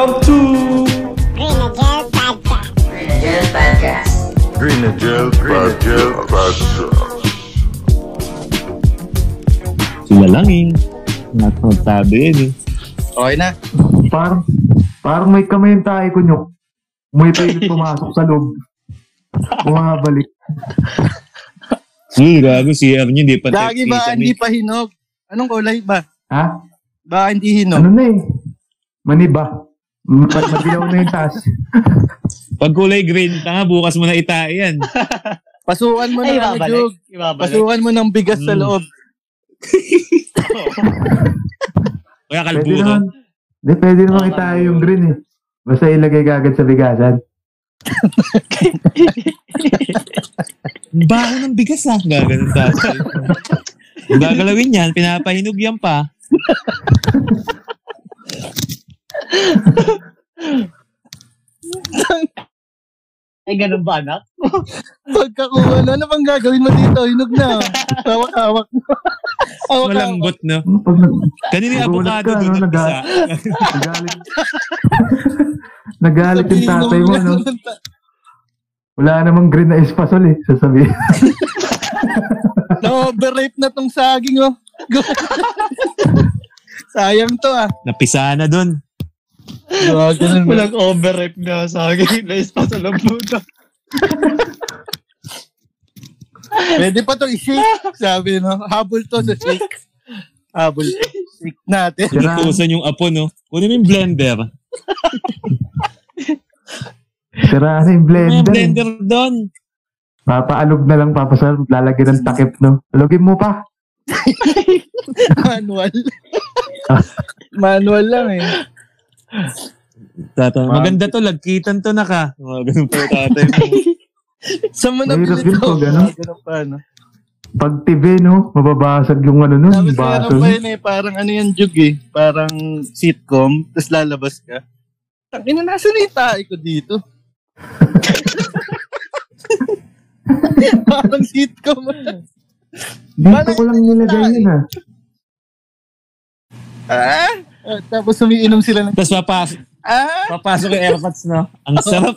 Welcome to Grenadier Podcast. Grenadier Podcast. Sila lang eh. Nagsabi yun eh. Okay na. Parang, parang may kamay yung tayo ko nyok. May pilit pumasok sa loob. Bumabalik. Hmm, gago CR nyo, hindi pa Lagi ba hindi pa hinog? Anong kulay ba? Ha? Ba hindi hinog? Ano na eh? Maniba. Pag magilaw na yung taas. Pag kulay green, tanga, bukas mo na itai yan. Pasukan mo Ay, ng ano, ibabalik. Jug. Ibabalik. Pasukan mo ng bigas sa Mm. loob. Kaya Pwede kalburo. naman. Hindi, pwede naman itayo yung green eh. Basta ilagay ka agad sa bigasan. Baho ng bigas ah. Gaganon tatay. Kung gagalawin yan, pinapahinog yan pa. Ay, ganun ba, anak? Pagkakuha na, ano bang gagawin mo dito? Hinog na. Hawak-hawak. Hawak-hawak. Malambot, no? Ano Pag nag Kanina yung avocado doon no? nagpisa. nagalit. nagalit yung tatay mo, no? Wala namang green na espasol eh. Sasabihin. Na-overrape na tong saging, oh. Sayang to, ah. Napisa na doon. Ganun mo. Walang overripe na sa akin. Nais pa sa lambuta. Pwede pa to i-shake. Sabi, no? Habol to sa shake. Habol. Shake natin. Sira, Inutusan yung apo, no? Kunin mo yung blender. sira na yung May blender. eh. blender doon. Papaalog na lang papasal. Lalagyan ng takip, no? Alugin mo pa. Manual. Manual lang, eh. Tata, maganda to, lagkitan to na ka. Mga ganun po tatay mo. Saan mo nabili to? pag ano? Ganun pa, no? Pag TV, no? Mababasag yung ano nun. Tapos Baso. meron pa yun eh, parang ano yan, Jug eh. Parang sitcom, tapos lalabas ka. Tangina, nasa na yung tae ko dito? parang sitcom. Dito ko lang nilagay yun, ha? ah? Ah, tapos umiinom sila ng... Tapos papasok, Ah? papasok yung airpods, no? Ang sarap.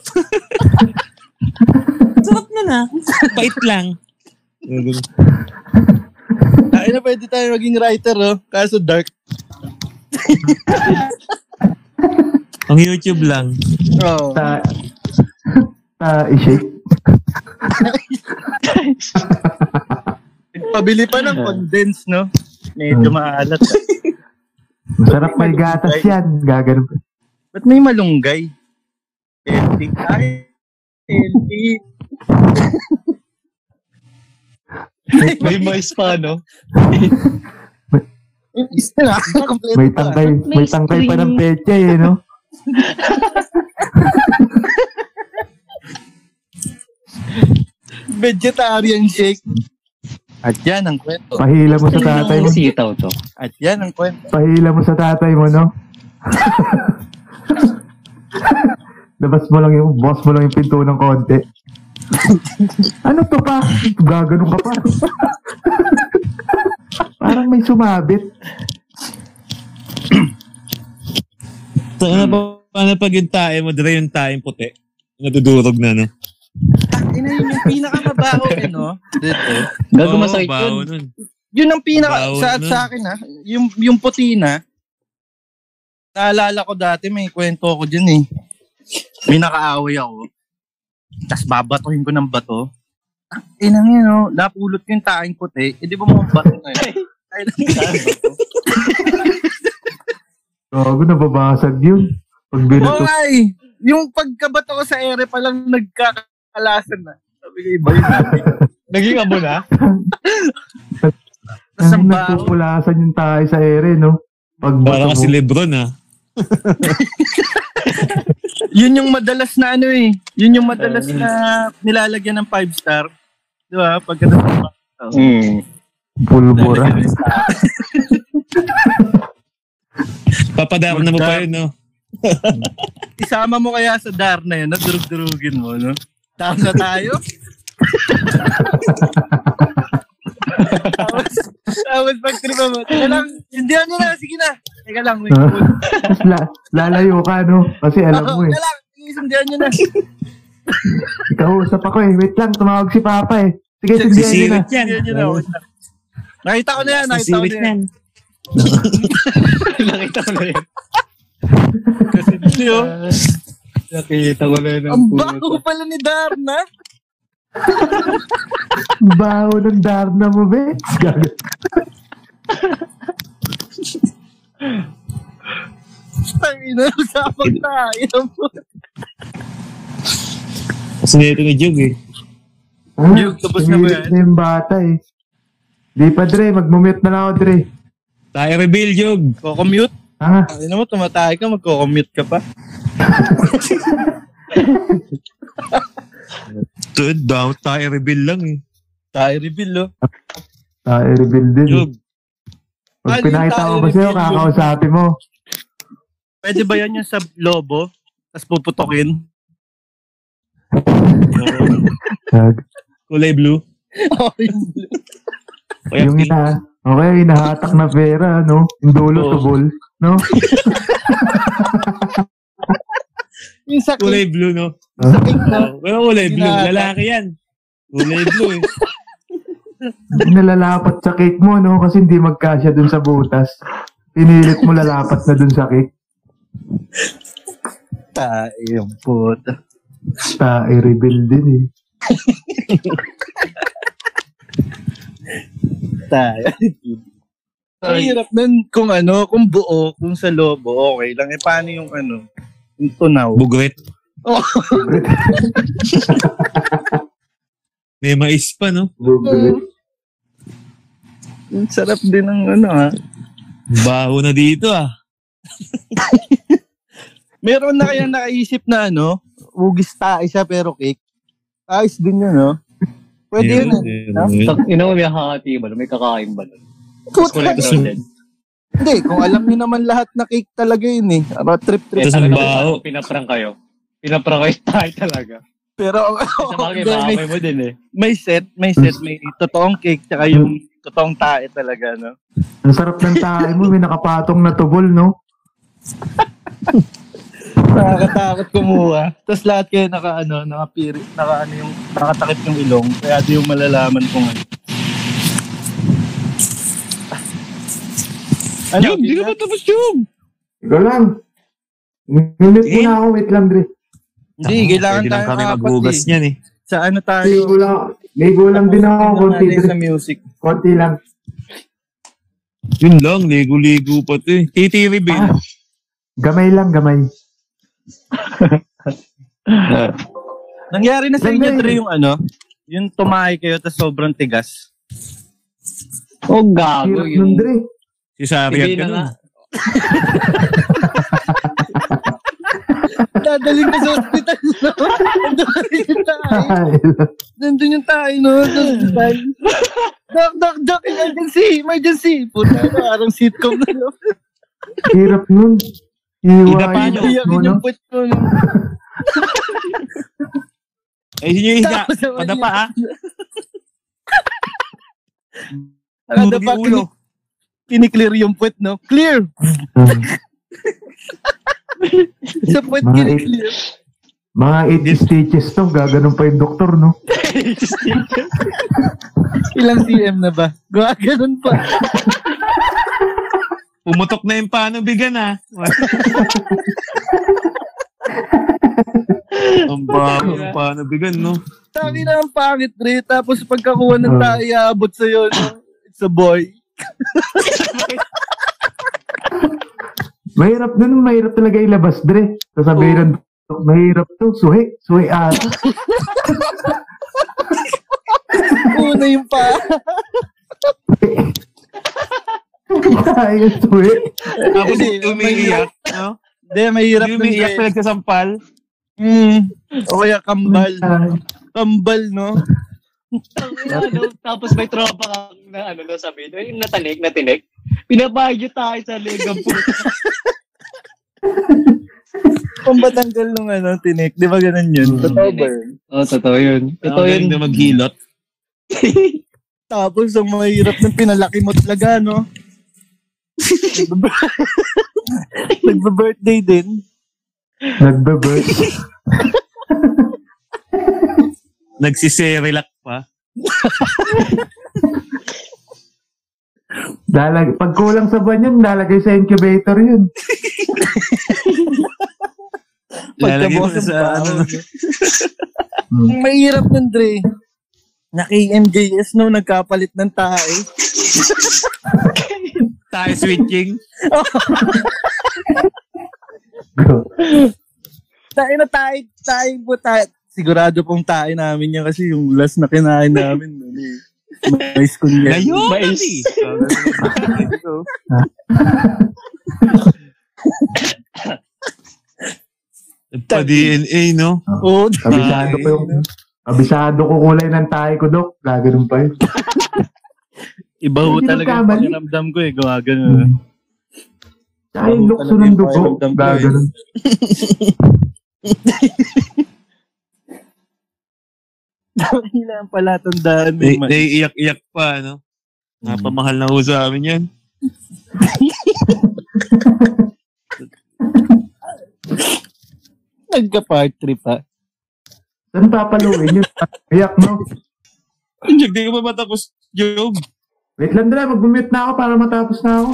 sarap na na. Pait lang. Ay na pwede tayo maging writer, oh. Kaso dark. Ang YouTube lang. Oh. Ta, ta, i-shake. Pabili pa ng condense, no? Medyo maalat. Masarap may gatas yan. Gaganon. Ba't may malunggay? Healthy. Ay, healthy. May mais pa, no? May tangkay, may tangkay pa ng peche, eh, no? Vegetarian shake. At yan ang kwento. Pahila mo sa tatay mo. Sitaw to. At yan ang kwento. Pahila mo sa tatay mo, no? Labas mo lang yung, boss mo lang yung pinto ng konti. ano to pa? Gaganon ka pa. Parang may sumabit. So, ano pa, paano pag yung tae mo, dire yung tae puti? Nadudurog na, no? Ina yun yung pinakamabaho eh, no? Dito. Gago Oo, masakit yun. nun. Yun ang pinaka, sa, nun. sa akin ha, yung, yung puti na, naalala ko dati, may kwento ko dyan eh. May nakaaway ako. Tapos babatuhin ko ng bato. Ang ina nga, no? Napulot ko yung taing puti. Eh, di ba mga bato na yun? Ay, lang. Gago, nababasag yun. Pag binato. nga eh. Yung pagkabato ko sa ere pa lang nagkakalasan na. Sabi ko, iba yun. Naging abo na? Tapos ang Ang baho. nagpupulasan yung tayo sa ere, no? Pag Para bato kasi. Lebron, ah. Yun yung madalas na ano eh. Yun yung madalas na nilalagyan ng 5 star. Di ba? Pagkatapos ng Hmm. Pulbura. Papadar na mo pa yun, no? Isama mo kaya sa dar na yun, nadurug-durugin mo, no? Tapos na tayo. tapos, tapos pag tripa mo, teka lang, hindi nyo na, sige na. Teka lang, wait. La- lalayo ka, no? Kasi alam mo eh. Teka lang, isindihan nyo na. Kausap ako eh. Wait lang, tumawag si Papa eh. Sige, sindihan na. Yan. Nyo na. lang. Nakita ko na yan, nakita ko na yan. yan. Nakita ko na yun. Kasi Nakita ko na yun. ang baho pala ni Darna. Baho ng Darna mo, be. Tangina, usapang tayo. Kasi nito ni Jug eh. Ah, Yung tapos na ba yan? na yung bata eh. Di pa, Dre. Mag-mute na lang ako, Dre. Tayo reveal, Jug. Ko-commute? Ah, Ay naman, tumatay ka, magko-commute ka pa. Tud, daw, tayo reveal lang eh. Tayo reveal, oh. ah, i-reveal din. Jug. Pag Ano yung pinakita ko tayo ba sa'yo, reveal, Jug? kakausapin mo. Pwede ba yan yung sa lobo? Tapos puputokin? Gag. Kulay blue. Oh, yung Kaya Yung ina, okay, inahatak na pera, no? Yung dulo, Oo. tubol, no? Yung sa Kulay blue, no? sa na. Oh, Pero kulay blue. Lalaki yan. Kulay blue eh. Nalalapat sa cake mo, no? Kasi hindi magkasya dun sa butas. Pinilit mo lalapat na dun sa cake. Tayo, puta. Ta, i-reveal din eh. Tayo. Ang hirap nun kung ano, kung buo, kung sa lobo, okay lang. Eh, paano yung ano, tunaw? Bugret. Oh. May mais pa, no? Bugret. Ang sarap din ng ano, ha? Baho na dito, ah. Meron na kaya nakaisip na ano, ugis tayo siya pero cake. Ayos din yun, no? Pwede yun, eh. Meron, meron. Ina mo may hakati ba? May kakain ba? Puta. Hindi, kung alam niyo naman lahat na cake talaga yun eh. About trip-trip. Tapos ang baho. Pinaprank kayo. Pinaprank kayo tayo talaga. Pero Sa bagay, hindi, may, mo din eh. may set, may set, may totoong cake tsaka yung totoong tae talaga, no? Ang sarap ng tayo mo, may nakapatong na tubol, no? Nakakatakot kumuha. Tapos lahat kayo naka ano, nakapiri, naka ano yung nakatakip yung ilong. Kaya di yung malalaman kung ano. Ano? Jug, di ka pa tapos, Jug. Ikaw lang. Ngunit mo na ako, wait lang, Dre. Hindi, kailangan lang tayo kami maghugas eh. niyan eh. Sa ano May tayo? gulang, may gulang din ako, konti, sa music. Konti lang. Yun lang, ligo-ligo pa to eh. Titi reveal. Ah. Gamay lang, gamay. Nangyari na sa inyo, Dre, yung ano? Yung tumahay kayo tapos sobrang tigas. Oh, gago. Hirap nun, Yung... Dre. Si Sarian Hindi ka nun. Dadaling ka sa hospital? Nandun yung tayo. Ay, Nandun yung tayo, no? Sa hospital. Doc, doc, doc, emergency, emergency. Puta, parang sitcom na, no? Hirap nun. Idapa Hiwain nyo. Iyakin yung puwet mo, no? Ay, yun yung naman Padapa ah. Durog yung ulo. Kini- kiniklear yung puwet, no? Clear! Sa puwet, Mga kiniklear. Mga 80 stitches to, gaganon pa yung doktor, no? Ilang cm na ba? Gaganon pa. Pumutok na yung paano bigan ah. Ang bago ng paano bigan, no? Tangin na ang pangit, Dre. Tapos pagkakuha ng Ah. tayo, aabot sa'yo, no? It's a boy. Mahirap nun, mahirap talaga ilabas, Dre. Sasabihin ng mahirap to, suhi, suhi ata. Una yung pa. Ay, suhi. Tapos umiiyak, no? Hindi, mahirap Yung nun, umiiyak Dre. pa nagsasampal. Mm. O kaya kambal. Kambal, no? Ano, tapos may tropa ka na ano na sabi, yung natanik, natinik. Pinabagyo tayo sa legang puto. Pambatanggal nung ano, tinik. Di ba ganun yun? Totoo ba yun? Oo, oh, totoo yun. Totoo yun. na maghilot. Tapos ang mahirap ng pinalaki mo talaga, no? Nagba-birthday din. Nagbe-birth. Nagsiserilac pa. Dalag, pag kulang sa buwan yun, lalagay sa incubator yun. Lalagay mo sa ano. no? Ang mahirap nun, Dre. Naki-MJS no, nagkapalit ng tae. Tayo switching. Tae na tae, tae po tae. Sigurado pong tae namin yan kasi yung last na kinain namin. Ano, eh. Mais ko niya. Ngayon, Mais. Pa-DNA, no? Oo, Kabisado ko yung... Kabisado ko kulay ng tayo ko, Dok. Gaganon pa yun. Iba ho talaga yung pakiramdam ko eh. Gawa ganun. Tsaka yung lukso ng dugo. Gaganon. Kailangan pala tandaan man. Naiiyak-iyak pa, no? Napamahal na ho sa amin yan. Nagka-part trip ha. Saan papaluin yun? Iyak, no? Hindi, di ka ba matapos, Job? Wait lang, Dre. Mag-mute na ako para matapos na ako.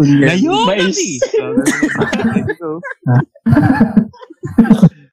Ngayon, Mais. kasi.